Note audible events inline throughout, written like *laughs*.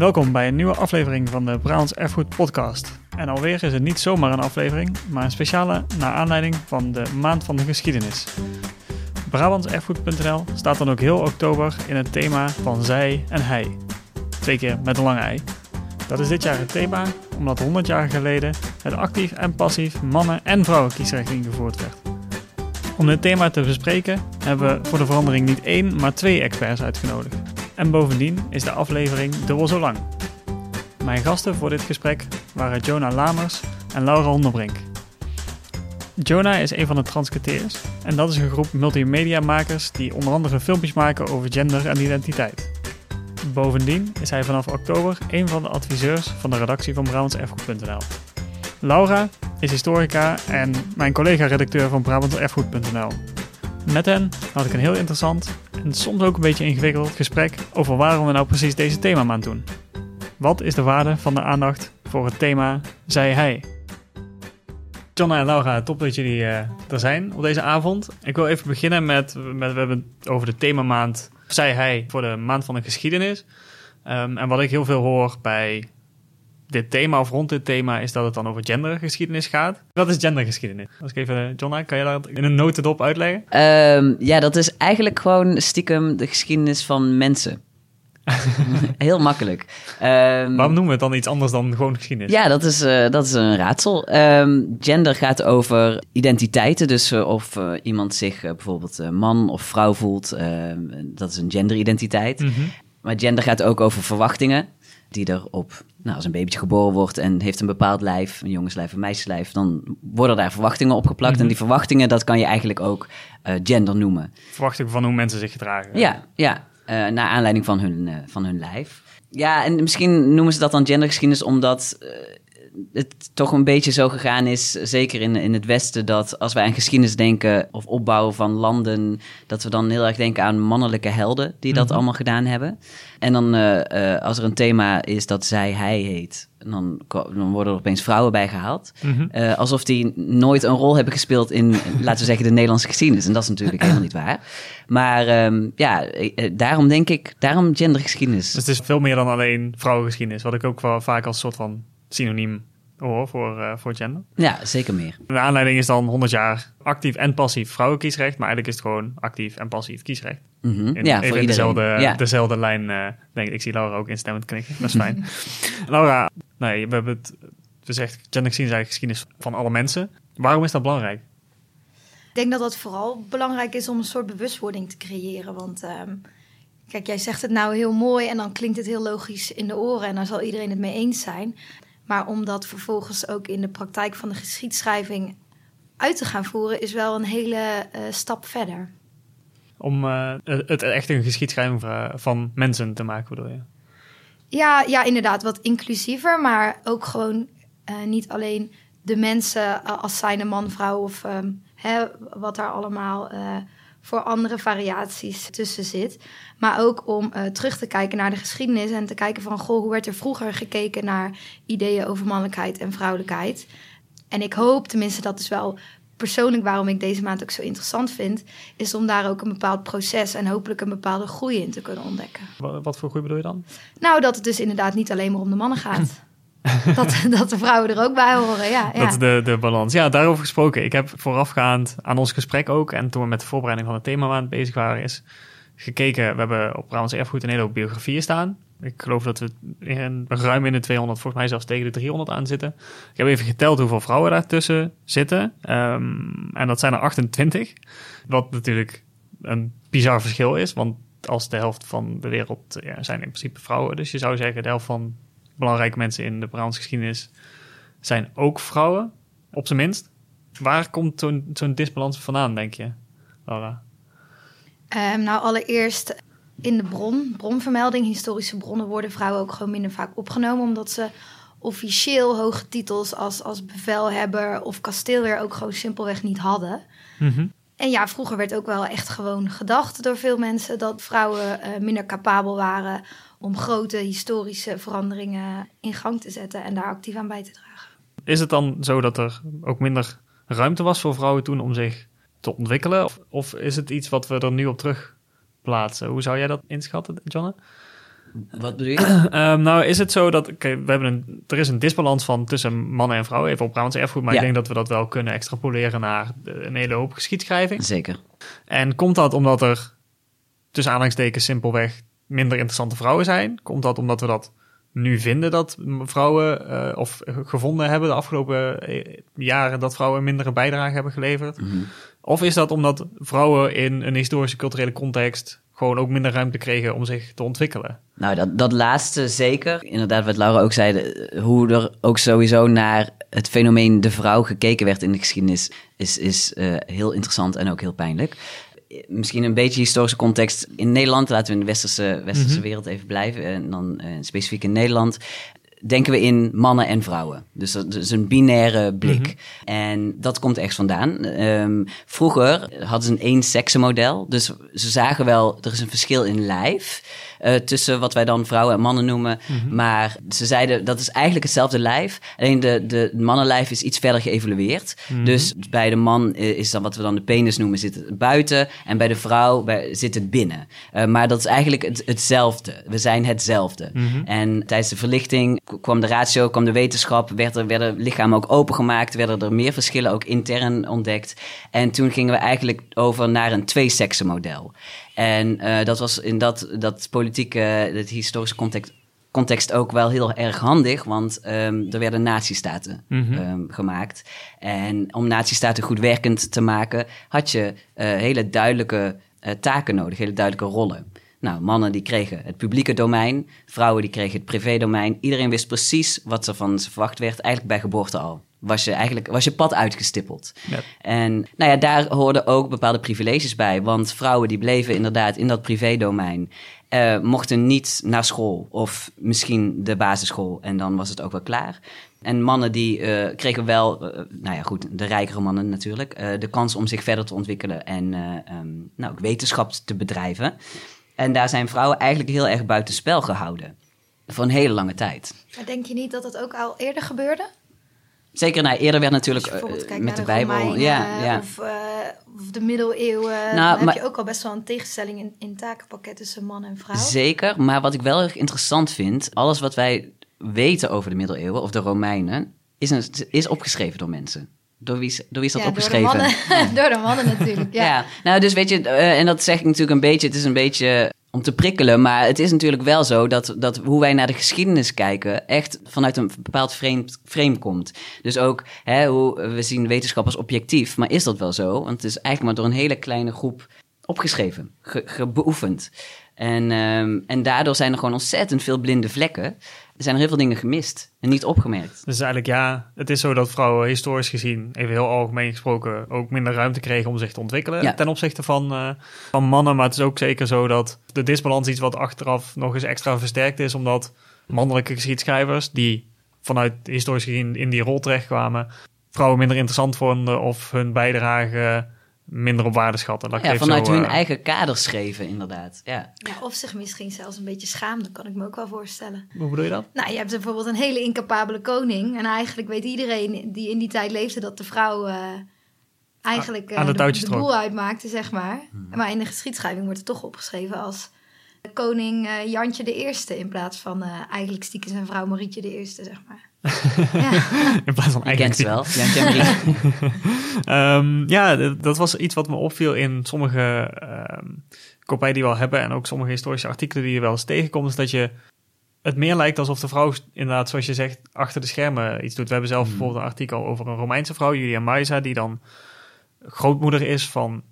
Welkom bij een nieuwe aflevering van de Brabants Erfgoed Podcast. En alweer is het niet zomaar een aflevering, maar een speciale naar aanleiding van de Maand van de Geschiedenis. Brabantserfgoed.nl staat dan ook heel oktober in het thema van zij en hij. Twee keer met een lange ei. Dat is dit jaar het thema, omdat 100 jaar geleden het actief en passief mannen- en vrouwenkiesrecht ingevoerd werd. Om dit thema te bespreken hebben we voor de verandering niet één, maar twee experts uitgenodigd. En bovendien is de aflevering dubbel zo lang. Mijn gasten voor dit gesprek waren Jonah Lamers en Laura Honderbrink. Jonah is een van de transketeers en dat is een groep multimediamakers die onder andere filmpjes maken over gender en identiteit. Bovendien is hij vanaf oktober een van de adviseurs van de redactie van BrabantSerfgoed.nl. Laura is historica en mijn collega-redacteur van BrabantSerfgoed.nl. Met hen had ik een heel interessant en soms ook een beetje ingewikkeld gesprek over waarom we nou precies deze themamaand doen. Wat is de waarde van de aandacht voor het thema zij-hij? Jonna en Laura, top dat jullie uh, er zijn op deze avond. Ik wil even beginnen met, met we hebben over de themamaand zij-hij voor de maand van de geschiedenis. Um, en wat ik heel veel hoor bij dit thema of rond dit thema is dat het dan over gendergeschiedenis gaat. Wat is gendergeschiedenis? Als ik even, Jonna, kan je dat in een notendop uitleggen? Um, ja, dat is eigenlijk gewoon stiekem de geschiedenis van mensen. *laughs* Heel makkelijk. Um, Waarom noemen we het dan iets anders dan gewoon geschiedenis? Ja, dat is, uh, dat is een raadsel. Um, gender gaat over identiteiten. Dus uh, of uh, iemand zich bijvoorbeeld man of vrouw voelt. dat is een genderidentiteit. Mm -hmm. Maar gender gaat ook over verwachtingen die er op, nou, als een babytje geboren wordt en heeft een bepaald lijf, een jongenslijf, een meisjeslijf, dan worden daar verwachtingen opgeplakt. Mm -hmm. En die verwachtingen, dat kan je eigenlijk ook uh, gender noemen. Verwachtingen van hoe mensen zich gedragen. Ja, ja. Uh, naar aanleiding van hun, uh, van hun lijf. Ja, en misschien noemen ze dat dan gendergeschiedenis omdat het toch een beetje zo gegaan is, zeker in, in het Westen, dat als wij aan geschiedenis denken of opbouwen van landen, dat we dan heel erg denken aan mannelijke helden die dat mm -hmm. allemaal gedaan hebben. En dan uh, uh, als er een thema is dat zij, hij heet, dan, dan worden er opeens vrouwen bij gehaald. Mm -hmm. uh, alsof die nooit een rol hebben gespeeld in, *laughs* laten we zeggen, de Nederlandse geschiedenis. En dat is natuurlijk helemaal niet waar. Maar um, ja, daarom denk ik, daarom gendergeschiedenis. Dus het is veel meer dan alleen vrouwengeschiedenis, wat ik ook wel vaak als soort van synoniem hoor voor, uh, voor gender. Ja, zeker meer. De aanleiding is dan 100 jaar actief en passief vrouwenkiesrecht, maar eigenlijk is het gewoon actief en passief kiesrecht. Mm -hmm. in, ja, even in dezelfde, ja. dezelfde lijn. Uh, denk ik, ik zie Laura ook instemmend knikken. Dat is fijn. *laughs* Laura, nee, we hebben het gezegd, gendergeschiedenis is eigenlijk geschiedenis van alle mensen. Waarom is dat belangrijk? Ik denk dat dat vooral belangrijk is om een soort bewustwording te creëren. Want um, kijk, jij zegt het nou heel mooi en dan klinkt het heel logisch in de oren en daar zal iedereen het mee eens zijn. Maar om dat vervolgens ook in de praktijk van de geschiedschrijving uit te gaan voeren, is wel een hele uh, stap verder. Om uh, het echt een geschiedschrijving van mensen te maken, bedoel je? Ja, ja, inderdaad, wat inclusiever, maar ook gewoon uh, niet alleen de mensen als zijnde man, vrouw of um, hè, wat daar allemaal voor andere variaties tussen zit. Maar ook om uh, terug te kijken naar de geschiedenis en te kijken van... goh, hoe werd er vroeger gekeken naar ideeën over mannelijkheid en vrouwelijkheid? En ik hoop, tenminste dat is wel persoonlijk waarom ik deze maand ook zo interessant vind... is om daar ook een bepaald proces en hopelijk een bepaalde groei in te kunnen ontdekken. Wat, wat voor groei bedoel je dan? Nou, dat het dus inderdaad niet alleen maar om de mannen gaat... *clears throat* *laughs* dat, dat de vrouwen er ook bij horen, ja. ja. Dat is de, de balans. Ja, daarover gesproken. Ik heb voorafgaand aan ons gesprek ook... en toen we met de voorbereiding van het thema maand bezig waren... is gekeken, we hebben op Brabants Erfgoed een hele hoop biografieën staan. Ik geloof dat we in, ruim in de 200, volgens mij zelfs tegen de 300 aan zitten. Ik heb even geteld hoeveel vrouwen daartussen zitten. Um, en dat zijn er 28. Wat natuurlijk een bizar verschil is, want als de helft van de wereld ja, zijn in principe vrouwen. Dus je zou zeggen, de helft van belangrijke mensen in de Brabantse geschiedenis zijn ook vrouwen, op zijn minst. Waar komt zo'n zo'n disbalans vandaan, denk je, Laura? Um, nou, allereerst in de bron, bronvermelding, historische bronnen, worden vrouwen ook gewoon minder vaak opgenomen, omdat ze officieel hoge titels als, als bevelhebber of kasteelheer ook gewoon simpelweg niet hadden. Mm -hmm. En ja, vroeger werd ook wel echt gewoon gedacht door veel mensen dat vrouwen uh, minder capabel waren om grote historische veranderingen in gang te zetten en daar actief aan bij te dragen. Is het dan zo dat er ook minder ruimte was voor vrouwen toen om zich te ontwikkelen? Of, of is het iets wat we er nu op terug plaatsen? Hoe zou jij dat inschatten, Jonne? Wat bedoel je? *clears throat* Ehm, nou, is het zo dat we hebben een, er is een disbalans van tussen mannen en vrouwen, even op Brabants erfgoed, maar Ja. ik denk dat we dat wel kunnen extrapoleren naar een hele hoop geschiedschrijving. Zeker. En komt dat omdat er tussen aanhalingstekens simpelweg minder interessante vrouwen zijn? Komt dat omdat we dat nu vinden dat vrouwen, eh, of gevonden hebben de afgelopen eh, jaren dat vrouwen een mindere bijdrage hebben geleverd? Mhm. Of is dat omdat vrouwen in een historische culturele context gewoon ook minder ruimte kregen om zich te ontwikkelen? Nou, dat, dat laatste zeker. Inderdaad, wat Laura ook zei, hoe er ook sowieso naar het fenomeen de vrouw gekeken werd in de geschiedenis, is, is eh, heel interessant en ook heel pijnlijk. Misschien een beetje historische context. In Nederland, laten we in de westerse, westerse Mhm. wereld even blijven, en dan eh, specifiek in Nederland, denken we in mannen en vrouwen. Dus dat is een binaire blik. Mhm. En dat komt echt vandaan. Ehm, vroeger hadden ze een één-seksen-model. Dus ze zagen wel, er is een verschil in lijf. Eh, tussen wat wij dan vrouwen en mannen noemen. Mhm. Maar ze zeiden dat is eigenlijk hetzelfde lijf. Alleen de, de mannenlijf is iets verder geëvolueerd. Mhm. Dus bij de man eh, is dan wat we dan de penis noemen, zit het buiten. En bij de vrouw bij, zit het binnen. Eh, maar dat is eigenlijk het, hetzelfde. We zijn hetzelfde. Mhm. En tijdens de verlichting kwam de ratio, kwam de wetenschap, werd er, werden lichamen ook opengemaakt, werden er meer verschillen ook intern ontdekt. En toen gingen we eigenlijk over naar een twee-seksen model. En eh, dat was in dat, dat politieke, dat historische context, context ook wel heel erg handig, want ehm, er werden nazistaten ehm, gemaakt. En om nazistaten goed werkend te maken, had je eh, hele duidelijke eh, taken nodig, hele duidelijke rollen. Nou, mannen die kregen het publieke domein, vrouwen die kregen het privédomein. Iedereen wist precies wat er van ze verwacht werd, eigenlijk bij geboorte al. Was je eigenlijk was je pad uitgestippeld. Ja. En nou ja, daar hoorden ook bepaalde privileges bij. Want vrouwen die bleven inderdaad in dat privédomein. eh mochten niet naar school of misschien de basisschool. En dan was het ook wel klaar. En mannen die eh, kregen wel, eh, nou ja goed, de rijkere mannen natuurlijk, eh, de kans om zich verder te ontwikkelen en eh, ehm, nou, ook wetenschap te bedrijven. En daar zijn vrouwen eigenlijk heel erg buitenspel gehouden. Voor een hele lange tijd. Maar denk je niet dat dat ook al eerder gebeurde? Zeker, nou, eerder werd natuurlijk eh, met de Bijbel. Romeinen ja, ja. Of, eh, of de middeleeuwen. Nou, dan heb maar- je ook al best wel een tegenstelling in, in takenpakket tussen man en vrouw. Zeker, maar wat ik wel erg interessant vind, alles wat wij weten over de middeleeuwen of de Romeinen, is, een, is opgeschreven door mensen. Door wie is, door wie is dat Ja, opgeschreven? Door de mannen, *laughs* door de mannen natuurlijk. Ja. Ja. nou dus weet je, eh, en dat zeg ik natuurlijk een beetje, het is een beetje om te prikkelen, maar het is natuurlijk wel zo dat, dat hoe wij naar de geschiedenis kijken echt vanuit een bepaald frame, frame komt. Dus ook hè, hoe we zien wetenschap als objectief, maar is dat wel zo? Want het is eigenlijk maar door een hele kleine groep opgeschreven, ge, gebeoefend. En, ehm, en daardoor zijn er gewoon ontzettend veel blinde vlekken. Er zijn er heel veel dingen gemist en niet opgemerkt. Dus eigenlijk ja, het is zo dat vrouwen historisch gezien, even heel algemeen gesproken, ook minder ruimte kregen om zich te ontwikkelen Ja. ten opzichte van, eh, van mannen. Maar het is ook zeker zo dat de disbalans iets wat achteraf nog eens extra versterkt is, omdat mannelijke geschiedschrijvers die vanuit historisch gezien in die rol terechtkwamen, vrouwen minder interessant vonden of hun bijdrage minder op waarde schatten. Laat Ja, vanuit zo, hun eh, eigen kader schreven, inderdaad. Ja. Ja, of zich misschien zelfs een beetje schaamden, kan ik me ook wel voorstellen. Hoe bedoel je dat? Nou, je hebt bijvoorbeeld een hele incapabele koning. En eigenlijk weet iedereen die in die tijd leefde dat de vrouw eh, eigenlijk eh, Aan de de, boel uitmaakte, zeg maar. Maar in de geschiedschrijving wordt het toch opgeschreven als koning eh, Jantje de Eerste... in plaats van eh, eigenlijk stiekem zijn vrouw Marietje de Eerste, zeg maar. Ja. *laughs* In plaats van Je kent ze eigenlijk. wel. *laughs* Ehm, ja, dat was iets wat me opviel in sommige ehm kopieën die we al hebben en ook sommige historische artikelen die je wel eens tegenkomt, is dat je het meer lijkt alsof de vrouw inderdaad, zoals je zegt, achter de schermen iets doet. We hebben zelf Hmm. bijvoorbeeld een artikel over een Romeinse vrouw, Julia Maisa, die dan grootmoeder is van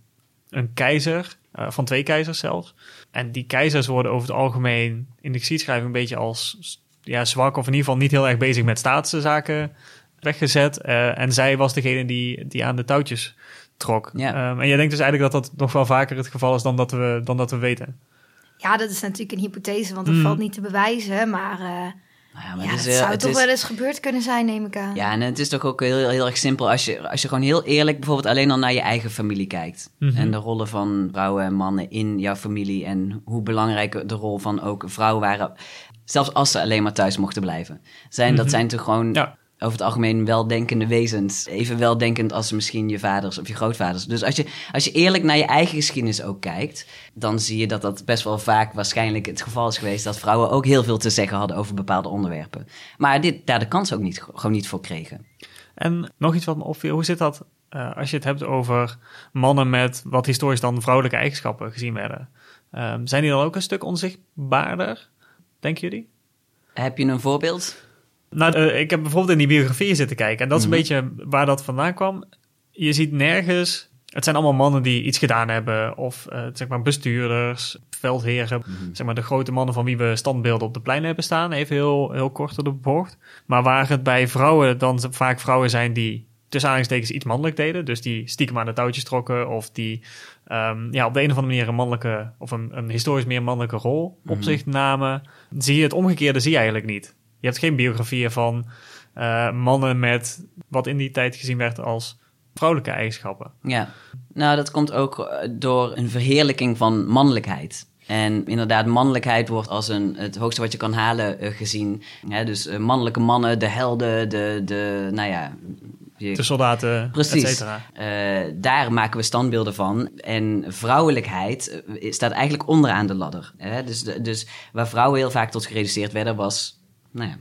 een keizer, eh, van twee keizers zelfs. En die keizers worden over het algemeen in de geschiedschrijving een beetje als ja, zwak of in ieder geval niet heel erg bezig met staatszaken weggezet. Eh, en zij was degene die, die aan de touwtjes trok. Ja. Ehm, en jij denkt dus eigenlijk dat dat nog wel vaker het geval is dan dat we, dan dat we weten. ja, dat is natuurlijk een hypothese, want dat Mm. valt niet te bewijzen. Maar, eh, Nou ja, maar ja, het is, het heel- zou het toch is- wel eens gebeurd kunnen zijn, neem ik aan. Ja, en het is toch ook heel, heel erg simpel als je, als je gewoon heel eerlijk bijvoorbeeld alleen al naar je eigen familie kijkt. Mhm. En de rollen van vrouwen en mannen in jouw familie en hoe belangrijk de rol van ook vrouwen waren. Zelfs als ze alleen maar thuis mochten blijven. Zijn, Mhm. Dat zijn toch gewoon Ja. Over het algemeen weldenkende wezens. Even weldenkend als misschien je vaders of je grootvaders. Dus als je, als je eerlijk naar je eigen geschiedenis ook kijkt, dan zie je dat dat best wel vaak waarschijnlijk het geval is geweest dat vrouwen ook heel veel te zeggen hadden over bepaalde onderwerpen. Maar dit, daar de kans ook niet, gewoon niet voor kregen. En nog iets wat me opviel, hoe zit dat uh, als je het hebt over mannen met wat historisch dan vrouwelijke eigenschappen gezien werden? Um, zijn die dan ook een stuk onzichtbaarder, denken jullie? Heb je een voorbeeld? Nou, uh, ik heb bijvoorbeeld in die biografieën zitten kijken. En dat is een beetje waar dat vandaan kwam. Je ziet nergens... Het zijn allemaal mannen die iets gedaan hebben. Of uh, zeg maar bestuurders, veldheren. Mm-hmm. Zeg maar de grote mannen van wie we standbeelden op de plein hebben staan. Even heel, heel kort door de bocht. Maar waar het bij vrouwen dan vaak vrouwen zijn die tussen aanhalingstekens iets mannelijk deden. Dus die stiekem aan de touwtjes trokken. Of die um, ja, op de een of andere manier een mannelijke... of een, een historisch meer mannelijke rol op mm-hmm. zich namen. Zie je het omgekeerde, zie je eigenlijk niet. Je hebt geen biografieën van uh, mannen met wat in die tijd gezien werd als vrouwelijke eigenschappen. Ja, nou dat komt ook eh, door een verheerlijking van mannelijkheid. En inderdaad, mannelijkheid wordt als een, het hoogste wat je kan halen uh, gezien. Dus uh, mannelijke mannen, de helden, de, de nou ja... Je, de soldaten, Precies. Uh, daar maken we standbeelden van. En vrouwelijkheid staat eigenlijk onderaan de ladder. Hè? Dus, de, dus waar vrouwen heel vaak tot gereduceerd werden, was nou ja,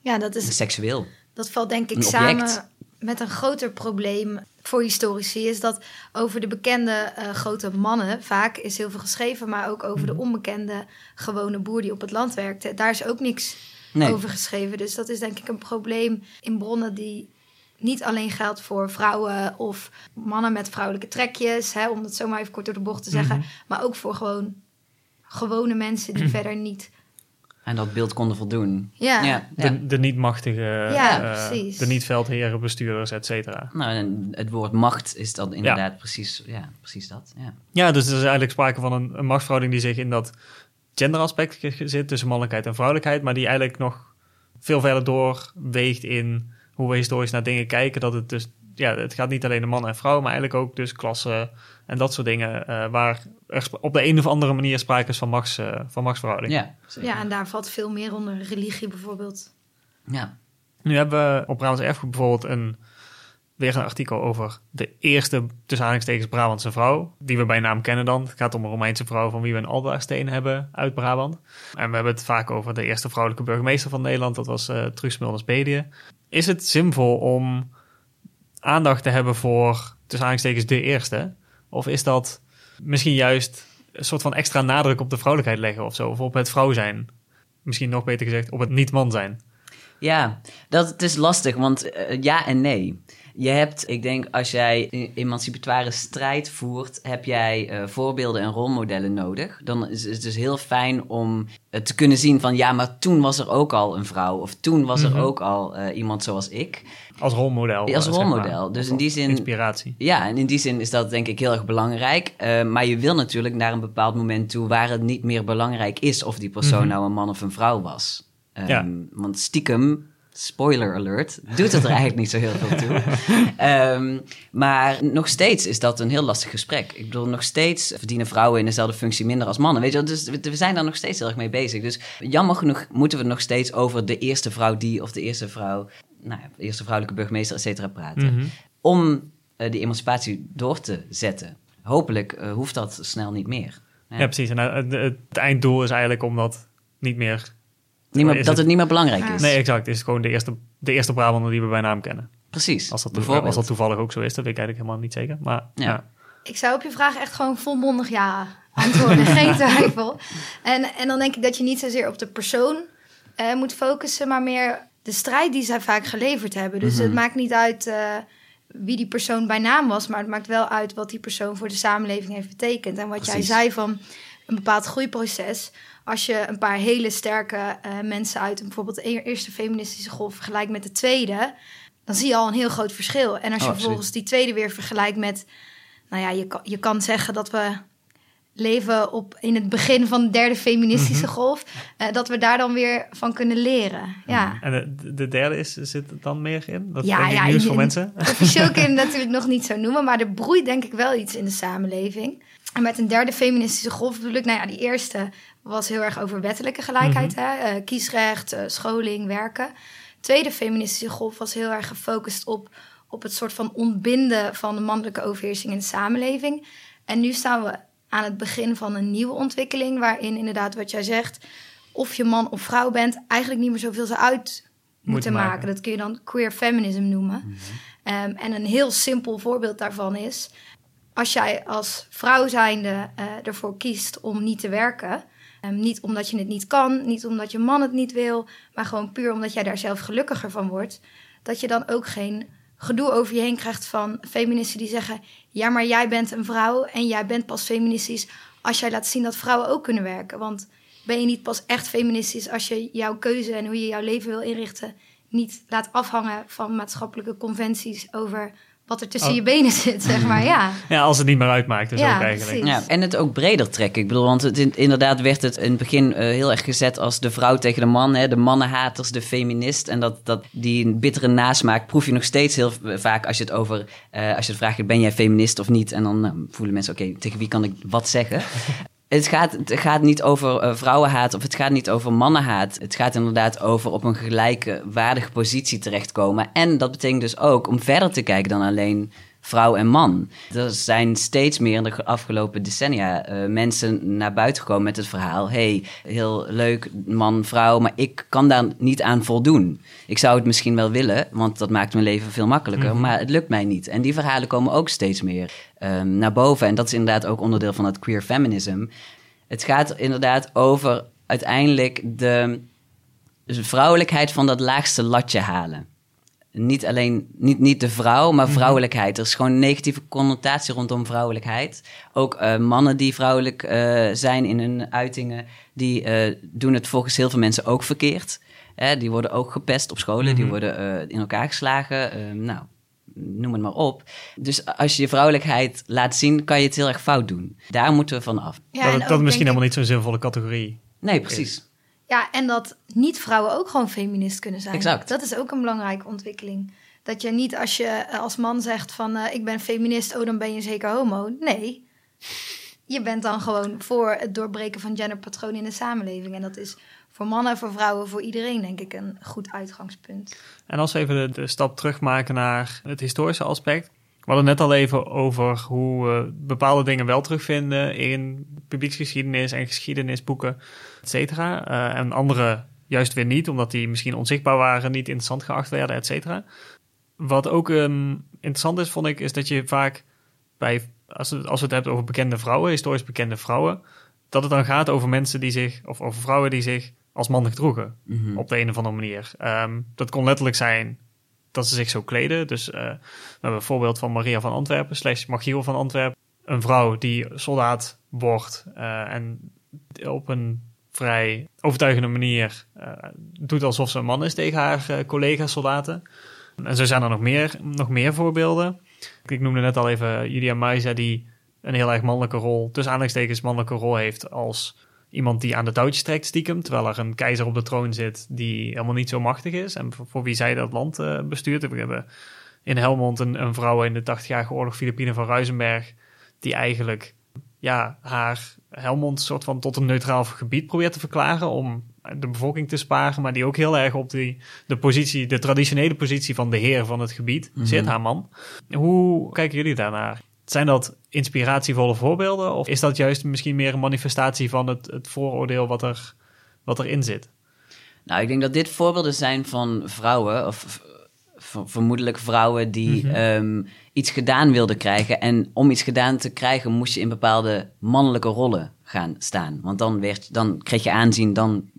ja dat is, seksueel. Dat valt denk ik samen met een groter probleem voor historici. Is dat over de bekende uh, grote mannen vaak is heel veel geschreven. Maar ook over de mhm. onbekende gewone boer die op het land werkte. Daar is ook niks over geschreven. Dus dat is denk ik een probleem in bronnen die niet alleen geldt voor vrouwen of mannen met vrouwelijke trekjes, hè, om het zo maar even kort door de bocht te zeggen, mhm. maar ook voor gewoon gewone mensen die *clears throat* verder niet en dat beeld konden voldoen. Ja. ja. De, de niet-machtige, ja, uh, de niet-veldheren, bestuurders, et cetera. Nou, en het woord macht is dan inderdaad precies, ja, precies dat. Ja. ja, dus er is eigenlijk sprake van een, een machtsverhouding die zich in dat genderaspect zit tussen mannelijkheid en vrouwelijkheid, maar die eigenlijk nog veel verder doorweegt in hoe we historisch naar dingen kijken. Dat het dus, ja, het gaat niet alleen om man en vrouw, maar eigenlijk ook dus klasse en dat soort dingen, uh, waar er op de een of andere manier sprake is van, machts, uh, van machtsverhouding. Ja, ja, en daar valt veel meer onder religie bijvoorbeeld. Ja. Nu hebben we op Brabants Erfgoed bijvoorbeeld een, weer een artikel over de eerste, tussen aanhalingstekens, Brabantse vrouw, die we bij naam kennen dan. Het gaat om een Romeinse vrouw van wie we een aldaarsteen hebben uit Brabant. En we hebben het vaak over de eerste vrouwelijke burgemeester van Nederland, dat was uh, Truus Smulders-Bedie. Is het zinvol om aandacht te hebben voor, tussen aanhalingstekens, de eerste? Of is dat misschien juist een soort van extra nadruk op de vrouwelijkheid leggen of zo? Of op het vrouw zijn? Misschien nog beter gezegd, op het niet-man zijn. Ja, dat het is lastig, want uh, ja en nee. Je hebt, ik denk, als jij emancipatoire strijd voert, heb jij uh, voorbeelden en rolmodellen nodig. Dan is het dus heel fijn om uh, te kunnen zien van, ja, maar toen was er ook al een vrouw. Of toen was er mm -hmm. ook al iemand zoals ik. Als rolmodel. Ja, als rolmodel. maar. Dus in die zin. Inspiratie. Ja, en in die zin is dat denk ik heel erg belangrijk. maar je wil natuurlijk naar een bepaald moment toe waar het niet meer belangrijk is of die persoon mm -hmm. nou een man of een vrouw was. Um, ja. Want stiekem spoiler alert, doet het er eigenlijk niet zo heel veel toe. Um, *laughs* maar nog steeds is dat een heel lastig gesprek. Ik bedoel, nog steeds verdienen vrouwen in dezelfde functie minder als mannen. Weet je, dus we zijn daar nog steeds heel erg mee bezig. Dus jammer genoeg moeten we nog steeds over de eerste vrouw die of de eerste vrouw, nou ja, de eerste vrouwelijke burgemeester, et cetera, praten. Mm -hmm. Om uh, die emancipatie door te zetten. Hopelijk uh, hoeft dat snel niet meer. Ja, ja precies. En uh, het, het einddoel is eigenlijk om dat niet meer niet meer, dat het, het, niet meer belangrijk is. Nee, exact. Het is gewoon de eerste, de eerste Brabander die we bij naam kennen. Precies. Als dat, als dat toevallig ook zo is, dat weet ik eigenlijk helemaal niet zeker. Maar, ja. ja. Ik zou op je vraag echt gewoon volmondig ja antwoorden. *laughs* geen twijfel. En, en dan denk ik dat je niet zozeer op de persoon uh, moet focussen, maar meer de strijd die zij vaak geleverd hebben. Dus mm -hmm. het maakt niet uit uh, wie die persoon bij naam was, maar het maakt wel uit wat die persoon voor de samenleving heeft betekend. En wat Precies. jij zei van een bepaald groeiproces als je een paar hele sterke uh, mensen uit bijvoorbeeld de eerste feministische golf vergelijkt met de tweede, dan zie je al een heel groot verschil. En als je oh, vervolgens die tweede weer vergelijkt met, nou ja, je kan, je kan zeggen dat we leven op in het begin van de derde feministische mm -hmm. golf, uh, dat we daar dan weer van kunnen leren. Ja. En de, de derde is, zit het dan meer in? Dat ja, ja, nieuws voor mensen. *laughs* Officieel kun je het *laughs* natuurlijk nog niet zo noemen, maar er broeit denk ik wel iets in de samenleving. En met een derde feministische golf bedoel ik, nou ja, die eerste was heel erg over wettelijke gelijkheid. Mm -hmm. hè? Uh, kiesrecht, uh, scholing, werken. tweede feministische golf was heel erg gefocust op, op het soort van ontbinden van de mannelijke overheersing in de samenleving. En nu staan we aan het begin van een nieuwe ontwikkeling, waarin inderdaad wat jij zegt, of je man of vrouw bent, eigenlijk niet meer zoveel zou uit moeten maken. maken. Dat kun je dan queer feminism noemen. Mhm. Ehm, en een heel simpel voorbeeld daarvan is, als jij als vrouw zijnde eh, ervoor kiest om niet te werken, ehm, niet omdat je het niet kan, niet omdat je man het niet wil, maar gewoon puur omdat jij daar zelf gelukkiger van wordt, dat je dan ook geen gedoe over je heen krijgt van feministen die zeggen: ja, maar jij bent een vrouw en jij bent pas feministisch als jij laat zien dat vrouwen ook kunnen werken. Want ben je niet pas echt feministisch als je jouw keuze en hoe je jouw leven wil inrichten niet laat afhangen van maatschappelijke conventies over wat er tussen Oh. je benen zit, zeg maar. Ja, Ja, als het niet meer uitmaakt, dus Ja, ook eigenlijk. Ja, en het ook breder trekken. Ik bedoel, want het, in- inderdaad werd het in het begin eh, heel erg gezet als de vrouw tegen de man. Hè, de mannenhaters, de feminist. En dat, dat, die een bittere nasmaak proef je nog steeds heel vaak als je het over... eh, als je het vraagt, ben jij feminist of niet? En dan nou, voelen mensen, oké, tegen wie kan ik wat zeggen? Het gaat, het gaat niet over eh, vrouwenhaat of het gaat niet over mannenhaat. Het gaat inderdaad over op een gelijke, waardige positie terechtkomen. En dat betekent dus ook om verder te kijken dan alleen vrouw en man. Er zijn steeds meer in de afgelopen decennia eh, mensen naar buiten gekomen met het verhaal: hey, heel leuk, man, vrouw, maar ik kan daar niet aan voldoen. Ik zou het misschien wel willen, want dat maakt mijn leven veel makkelijker, maar het lukt mij niet. En die verhalen komen ook steeds meer ehm, naar boven. En dat is inderdaad ook onderdeel van het queer feminism. Het gaat inderdaad over uiteindelijk de vrouwelijkheid van dat laagste latje halen niet alleen niet, niet de vrouw, maar vrouwelijkheid. Er is gewoon een negatieve connotatie rondom vrouwelijkheid. Ook eh, mannen die vrouwelijk eh, zijn in hun uitingen, die eh, doen het volgens heel veel mensen ook verkeerd. Hè, die worden ook gepest op scholen, die worden eh, in elkaar geslagen. Eh, nou, noem het maar op. Dus als je je vrouwelijkheid laat zien, kan je het heel erg fout doen. Daar moeten we van af. ja dat dat misschien helemaal niet zo'n zinvolle categorie. Nee, precies. Ja, en dat niet-vrouwen ook gewoon feminist kunnen zijn. Exact. Dat is ook een belangrijke ontwikkeling. Dat je niet als je eh, als man zegt van eh, ik ben feminist, oh dan ben je zeker homo. Nee, je bent dan gewoon voor het doorbreken van genderpatronen in de samenleving. En dat is voor mannen, voor vrouwen, voor iedereen denk ik een goed uitgangspunt. En als we even de, de stap terugmaken naar het historische aspect. We hadden net al even over hoe we bepaalde dingen wel terugvinden in publieksgeschiedenis en geschiedenisboeken, et cetera. Eh, en andere juist weer niet, omdat die misschien onzichtbaar waren, niet interessant geacht werden, et cetera. Wat ook ehm, interessant is, vond ik, is dat je vaak bij, als, het, als we het hebben over bekende vrouwen, historisch bekende vrouwen, dat het dan gaat over mensen die zich, of over vrouwen die zich als man gedroegen Mhm. op de een of andere manier. Ehm, dat kon letterlijk zijn dat ze zich zo kleden. Dus eh, we hebben een voorbeeld van Maria van Antwerpen, slash Magiel van Antwerpen. Een vrouw die soldaat wordt eh, en op een vrij overtuigende manier eh, doet alsof ze een man is tegen haar collega-soldaten. En zo zijn er nog meer, nog meer voorbeelden. Ik noemde net al even Julia Maisa, die een heel erg mannelijke rol, tussen aanleidingstekens mannelijke rol heeft als iemand die aan de touwtjes trekt stiekem, terwijl er een keizer op de troon zit die helemaal niet zo machtig is en voor, voor wie zij dat land eh, bestuurt. We hebben in Helmond een, een vrouw in de 80-jarige oorlog, Filipine van Ruizenberg, die eigenlijk ja, haar Helmond soort van tot een neutraal gebied probeert te verklaren om de bevolking te sparen, maar die ook heel erg op die, de positie, de traditionele positie van de heer van het gebied zit, haar man. Hoe kijken jullie daarnaar? Zijn dat inspiratievolle voorbeelden? Of is dat juist misschien meer een manifestatie van het, het vooroordeel wat, er, wat erin zit? Nou, ik denk dat dit voorbeelden zijn van vrouwen, of vermoedelijk vrouwen die ehm, iets gedaan wilden krijgen. En om iets gedaan te krijgen moest je in bepaalde mannelijke rollen gaan staan. Want dan, werd, dan kreeg je aanzien, dan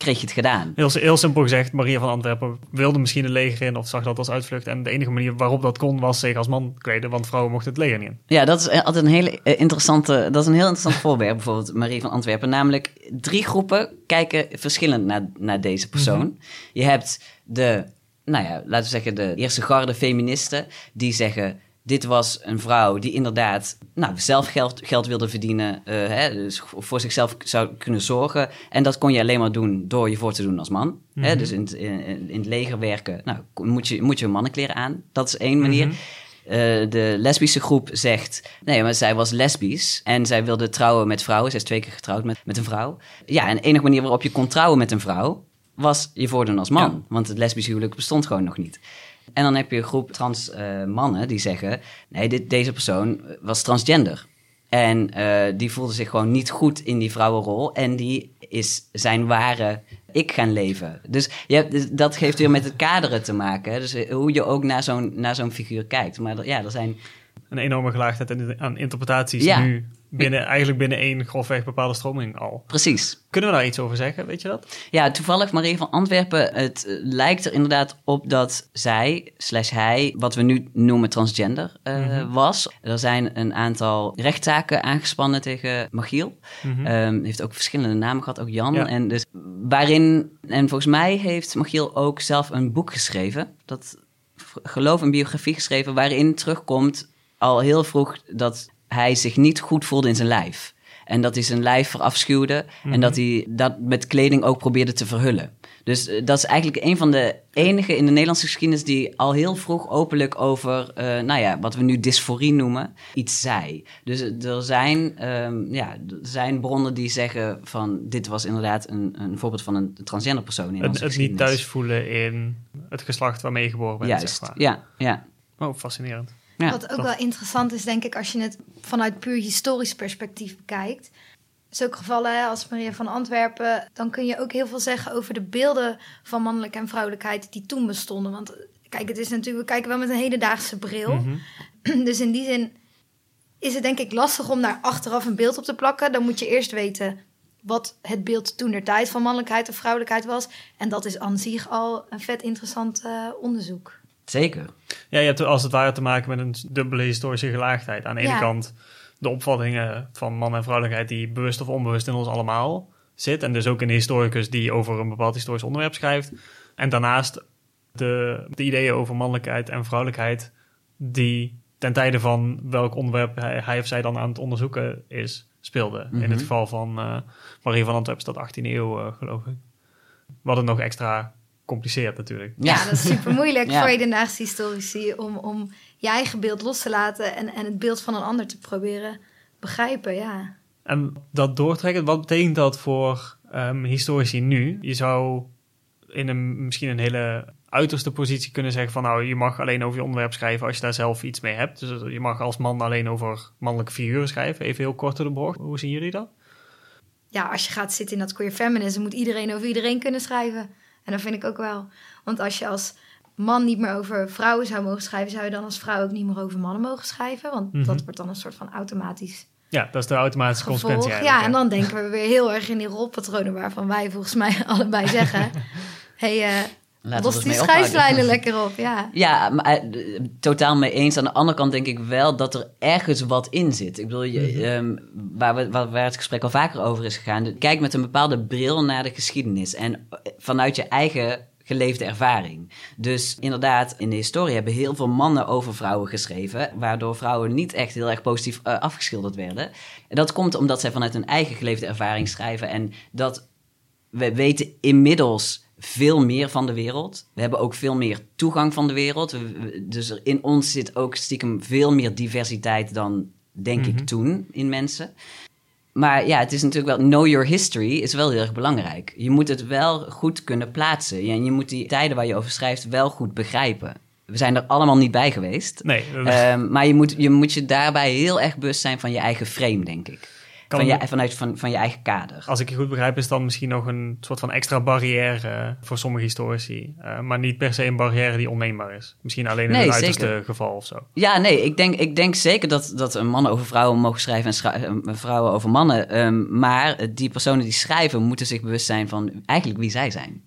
kreeg je het gedaan. Heel, heel simpel gezegd, Maria van Antwerpen wilde misschien een leger in of zag dat als uitvlucht. En de enige manier waarop dat kon was zich als man kleden, want vrouwen mochten het leger niet in. Ja, dat is altijd een hele eh, interessante, dat is een heel interessant *laughs* voorbeeld, bijvoorbeeld Marie van Antwerpen. Namelijk, drie groepen kijken verschillend naar, naar deze persoon. Je hebt de, nou ja, laten we zeggen, de eerste garde feministen, die zeggen. Dit was een vrouw die inderdaad nou, zelf geld, geld wilde verdienen, eh, hè, dus voor zichzelf zou kunnen zorgen. En dat kon je alleen maar doen door je voor te doen als man. hè, dus in, het- in, in het leger werken, nou, moet je, moet je mannenkleren aan. Dat is één manier. Eh, de lesbische groep zegt... Nee, maar zij was lesbisch en zij wilde trouwen met vrouwen. Zij is twee keer getrouwd met, met een vrouw. Ja, en de enige manier waarop je kon trouwen met een vrouw... was je voordoen als man. Ja. Want het lesbisch huwelijk bestond gewoon nog niet. En dan heb je een groep trans eh, mannen die zeggen... nee, dit, deze persoon was transgender. En eh, die voelde zich gewoon niet goed in die vrouwenrol. En die is zijn ware ik gaan leven. Dus, je hebt, dus dat heeft weer met het kaderen te maken. Dus eh, hoe je ook naar zo'n, naar zo'n figuur kijkt. Maar ja, er zijn... Een enorme gelaagdheid aan interpretaties Ja. nu. Binnen, eigenlijk binnen één grofweg bepaalde stroming al. Precies. Kunnen we daar iets over zeggen, weet je dat? Ja, toevallig Marie van Antwerpen. Het eh, lijkt er inderdaad op dat zij, slash hij, wat we nu noemen transgender, eh, Mhm. was. Er zijn een aantal rechtszaken aangespannen tegen Magiel. Ehm, heeft ook verschillende namen gehad, ook Jan. Ja. En dus waarin, en volgens mij heeft Magiel ook zelf een boek geschreven. Dat geloof een biografie geschreven, waarin terugkomt al heel vroeg dat hij zich niet goed voelde in zijn lijf. En dat hij zijn lijf verafschuwde. Mhm. En dat hij dat met kleding ook probeerde te verhullen. Dus eh, dat is eigenlijk een van de enige in de Nederlandse geschiedenis die al heel vroeg openlijk over, eh, nou ja, wat we nu dysforie noemen, iets zei. Dus eh, er zijn, ehm, ja, er zijn bronnen die zeggen van dit was inderdaad een, een voorbeeld van een transgender persoon in Het, onze het niet geschiedenis. thuis voelen in het geslacht waarmee je geboren bent, Juist, zeg maar. ja, ja. Oh, fascinerend. Ja. Wat ook wel interessant is, denk ik, als je het vanuit puur historisch perspectief bekijkt. Zulke gevallen als Maria van Antwerpen, dan kun je ook heel veel zeggen over de beelden van mannelijke en vrouwelijkheid die toen bestonden. Want kijk, het is natuurlijk, we kijken wel met een hedendaagse bril. Mhm. *clears throat* Dus in die zin is het denk ik lastig om daar achteraf een beeld op te plakken. Dan moet je eerst weten wat het beeld toen der tijd van mannelijkheid of vrouwelijkheid was. En dat is aan zich al een vet interessant eh, onderzoek. Zeker. Ja, je hebt als het ware te maken met een dubbele historische gelaagdheid. Aan de ene Ja. kant de opvattingen van man en vrouwelijkheid die bewust of onbewust in ons allemaal zit. En dus ook een historicus die over een bepaald historisch onderwerp schrijft. En daarnaast de, de ideeën over mannelijkheid en vrouwelijkheid die ten tijde van welk onderwerp hij, hij of zij dan aan het onderzoeken is, speelden. In Mhm. het geval van eh Marie van Antwerpen is dat 18e eeuw, eh, geloof ik. Wat het nog extra compliceert natuurlijk. Ja, dat is super moeilijk *laughs* Ja. voor hedendaagse historici om, om je eigen beeld los te laten en, en het beeld van een ander te proberen begrijpen. Ja. En dat doortrekken, wat betekent dat voor ehm, historici nu? Je zou in een misschien een hele uiterste positie kunnen zeggen van nou, je mag alleen over je onderwerp schrijven als je daar zelf iets mee hebt. Dus je mag als man alleen over mannelijke figuren schrijven, even heel kort door de bocht. Hoe zien jullie dat? ja, als je gaat zitten in dat queer feminisme, moet iedereen over iedereen kunnen schrijven. En dat vind ik ook wel. Want als je als man niet meer over vrouwen zou mogen schrijven, zou je dan als vrouw ook niet meer over mannen mogen schrijven. Want Mhm. dat wordt dan een soort van automatisch Ja, dat is de automatische consequentie Ja, en eigenlijk, dan denken we weer heel erg in die rolpatronen waarvan wij volgens mij *laughs* allebei zeggen... *laughs* hey, eh Los we die schrijflijnen *laughs* lekker op. Ja. Ja, maar, eh, totaal mee eens. Aan de andere kant denk ik wel dat er ergens wat in zit. Ik bedoel, je, Mhm. ehm, waar, we, waar, waar het gesprek al vaker over is gegaan. Kijk met een bepaalde bril naar de geschiedenis. En eh, vanuit je eigen geleefde ervaring. Dus inderdaad, in de historie hebben heel veel mannen over vrouwen geschreven. Waardoor vrouwen niet echt heel erg positief eh, afgeschilderd werden. En dat komt omdat zij vanuit hun eigen geleefde ervaring schrijven. En dat we weten inmiddels veel meer van de wereld. We hebben ook veel meer toegang van de wereld. We- we- dus er in ons zit ook stiekem veel meer diversiteit dan, denk Mhm. ik, toen in mensen. Maar ja, het is natuurlijk wel... Know your history is wel heel erg belangrijk. Je moet het wel goed kunnen plaatsen. En je moet die tijden waar je over schrijft wel goed begrijpen. We zijn er allemaal niet bij geweest. Nee, Ehm, maar je moet, je moet je daarbij heel erg bewust zijn van je eigen frame, denk ik. Kan Van je, het- vanuit van, van je eigen kader. als ik je goed begrijp, is dan misschien nog een soort van extra barrière voor sommige historici. Eh, maar niet per se een barrière die onneembaar is. Misschien alleen in Nee, het uiterste zeker. geval of zo. Ja, nee, ik denk, ik denk zeker dat, dat mannen over vrouwen mogen schrijven en eh, vrouwen over mannen. Ehm, maar die personen die schrijven moeten zich bewust zijn van eigenlijk wie zij zijn.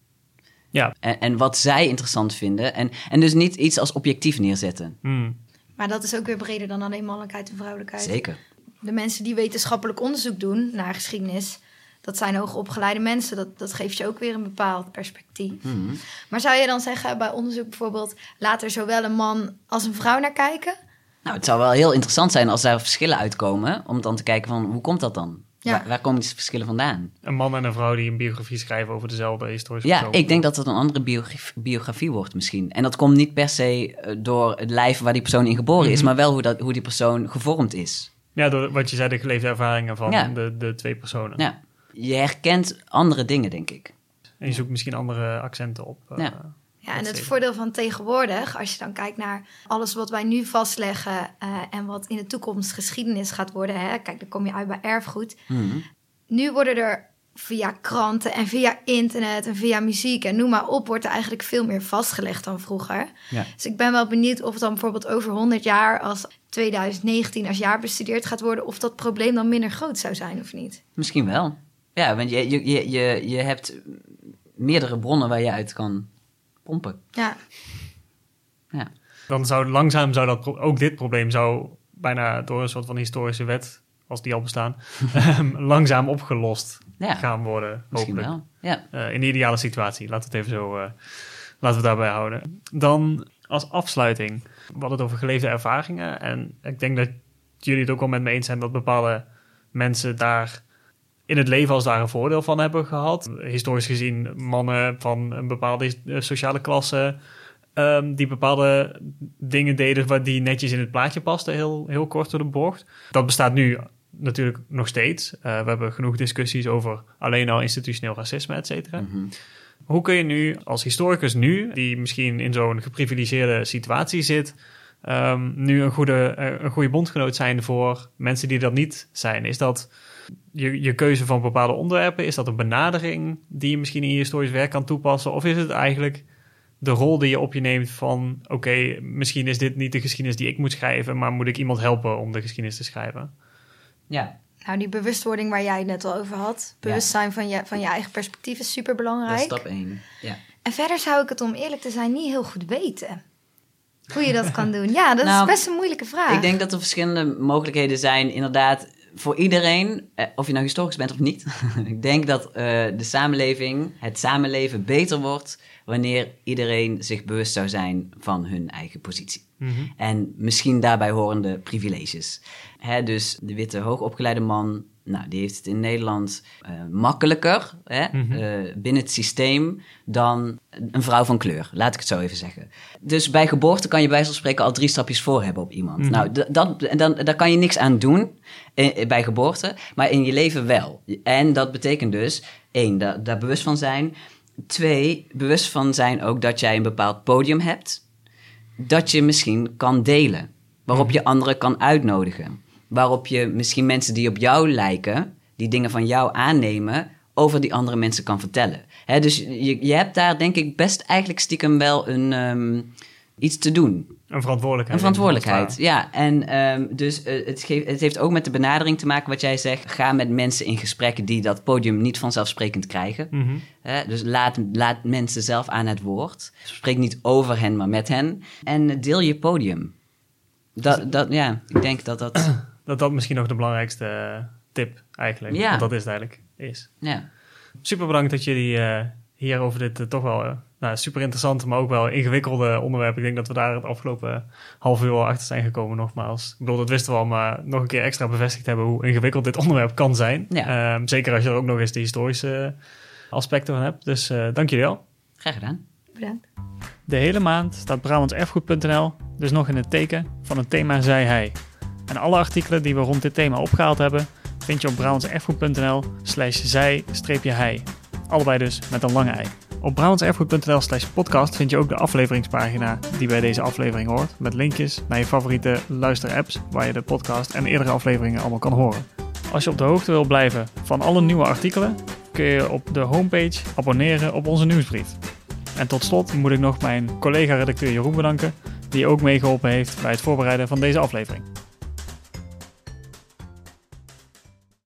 Ja, En, en wat zij interessant vinden. En, en dus niet iets als objectief neerzetten. hmm. Maar dat is ook weer breder dan alleen mannelijkheid en vrouwelijkheid. Zeker. De mensen die wetenschappelijk onderzoek doen naar geschiedenis... dat zijn hoogopgeleide mensen. Dat, dat geeft je ook weer een bepaald perspectief. Mhm. Maar zou je dan zeggen bij onderzoek bijvoorbeeld... laat er zowel een man als een vrouw naar kijken? Nou, het zou wel heel interessant zijn als daar verschillen uitkomen. Om dan te kijken van hoe komt dat dan? Ja. Waar, waar komen die verschillen vandaan? een man en een vrouw die een biografie schrijven over dezelfde historische Ja, persoon. ik denk dat het een andere biografie, biografie wordt misschien. En dat komt niet per se eh, door het lijf waar die persoon in geboren is, Mhm. maar wel hoe, dat, hoe die persoon gevormd is. Ja, door wat je zei, de geleefde ervaringen van Ja. de, de twee personen. Ja. Je herkent andere dingen, denk ik. En je zoekt misschien andere accenten op. eh, Ja. Ja, en het voordeel van tegenwoordig, als je dan kijkt naar alles wat wij nu vastleggen eh, en wat in de toekomst geschiedenis gaat worden. Hè? Kijk, dan kom je uit bij erfgoed. Mhm. Nu worden er via kranten en via internet en via muziek en noem maar op, wordt er eigenlijk veel meer vastgelegd dan vroeger. Ja. Dus ik ben wel benieuwd of het dan bijvoorbeeld over 100 jaar, als 2019 als jaar bestudeerd gaat worden, of dat probleem dan minder groot zou zijn of niet. Misschien wel. Ja, want je, je, je, je, je hebt meerdere bronnen waar je uit kan pompen. Ja, Ja. Dan zou langzaam zou dat ook dit probleem zou bijna door een soort van historische wet, als die al bestaan, *laughs* ehm, langzaam opgelost Ja, gaan worden. misschien Hopelijk. wel. Ja. Eh, in de ideale situatie. Laten we het even zo. eh, laten we het daarbij houden. Dan als afsluiting. We hadden het over geleefde ervaringen. En ik denk dat jullie het ook wel met me eens zijn dat bepaalde mensen daar in het leven als daar een voordeel van hebben gehad. Historisch gezien mannen van een bepaalde eh, sociale klasse. ehm, die bepaalde dingen deden waar die netjes in het plaatje pasten, heel, heel kort door de bocht. Dat bestaat nu natuurlijk nog steeds. Eh, we hebben genoeg discussies over alleen al institutioneel racisme, et cetera. Mhm. Hoe kun je nu als historicus nu, die misschien in zo'n geprivilegeerde situatie zit, ehm, nu een goede, eh, een goede bondgenoot zijn voor mensen die dat niet zijn? Is dat je, je keuze van bepaalde onderwerpen? Is dat een benadering die je misschien in je historisch werk kan toepassen? Of is het eigenlijk de rol die je op je neemt van... oké, misschien is dit niet de geschiedenis die ik moet schrijven... maar moet ik iemand helpen om de geschiedenis te schrijven? Ja, nou die bewustwording waar jij het net al over had, bewustzijn van je, van je eigen perspectief is super dat is belangrijk. stap 1. Ja. En verder zou ik het om eerlijk te zijn niet heel goed weten. Hoe je dat kan *laughs* doen. Ja, dat Nou, is best een moeilijke vraag. Ik denk dat er verschillende mogelijkheden zijn. Inderdaad, voor iedereen, eh, of je nou historisch bent of niet. *laughs* ik denk dat eh, de samenleving, het samenleven beter wordt wanneer iedereen zich bewust zou zijn van hun eigen positie. En misschien daarbij horende privileges. Hè, dus de witte hoogopgeleide man, nou, die heeft het in Nederland eh, makkelijker hè, Mhm. eh, binnen het systeem dan een vrouw van kleur. Laat ik het zo even zeggen. Dus bij geboorte kan je bij wijze van spreken al drie stapjes voor hebben op iemand. Mhm. Nou, dat, en dan, daar kan je niks aan doen eh, bij geboorte, maar in je leven wel. En dat betekent dus, één, da- daar bewust van zijn. Twee, bewust van zijn ook dat jij een bepaald podium hebt dat je misschien kan delen. Waarop je anderen kan uitnodigen. Waarop je misschien mensen die op jou lijken, die dingen van jou aannemen, over die andere mensen kan vertellen. Hè, dus je, je hebt daar denk ik best eigenlijk stiekem wel een, ehm, iets te doen. Een verantwoordelijkheid. Een verantwoordelijkheid, ja. En ehm, dus eh, het, geeft, het heeft ook met de benadering te maken wat jij zegt. Ga met mensen in gesprek die dat podium niet vanzelfsprekend krijgen. Mhm. Dus laat, laat mensen zelf aan het woord. Spreek niet over hen, maar met hen. En deel je podium. Dat, dat, ja, ik denk dat dat... Dat dat misschien nog de belangrijkste eh, tip eigenlijk. Ja. Want dat is het eigenlijk. Is. Ja, Super bedankt dat jullie eh, hier over dit eh, toch wel nou, super interessante, maar ook wel ingewikkelde onderwerp. Ik denk dat we daar het afgelopen half uur al achter zijn gekomen, nogmaals. Ik bedoel, dat wisten we al, maar nog een keer extra bevestigd hebben hoe ingewikkeld dit onderwerp kan zijn. Ja. Ehm, zeker als je er ook nog eens de historische aspecten van hebt. Dus eh, dank jullie wel. graag gedaan. Bedankt. De hele maand staat BrabantSerfgoed.nl dus nog in het teken van het thema Zij Hij. En alle artikelen die we rond dit thema opgehaald hebben, vind je op BrabantSerfgoed.nl slash zij-hij. Allebei dus met een lange ei. Op BrabantSerfgoed.nl slash podcast vind je ook de afleveringspagina die bij deze aflevering hoort, met linkjes naar je favoriete luisterapps waar je de podcast en eerdere afleveringen allemaal kan horen. Als je op de hoogte wil blijven van alle nieuwe artikelen, kun je op de homepage abonneren op onze nieuwsbrief. En tot slot moet ik nog mijn collega-redacteur Jeroen bedanken, die ook meegeholpen heeft bij het voorbereiden van deze aflevering.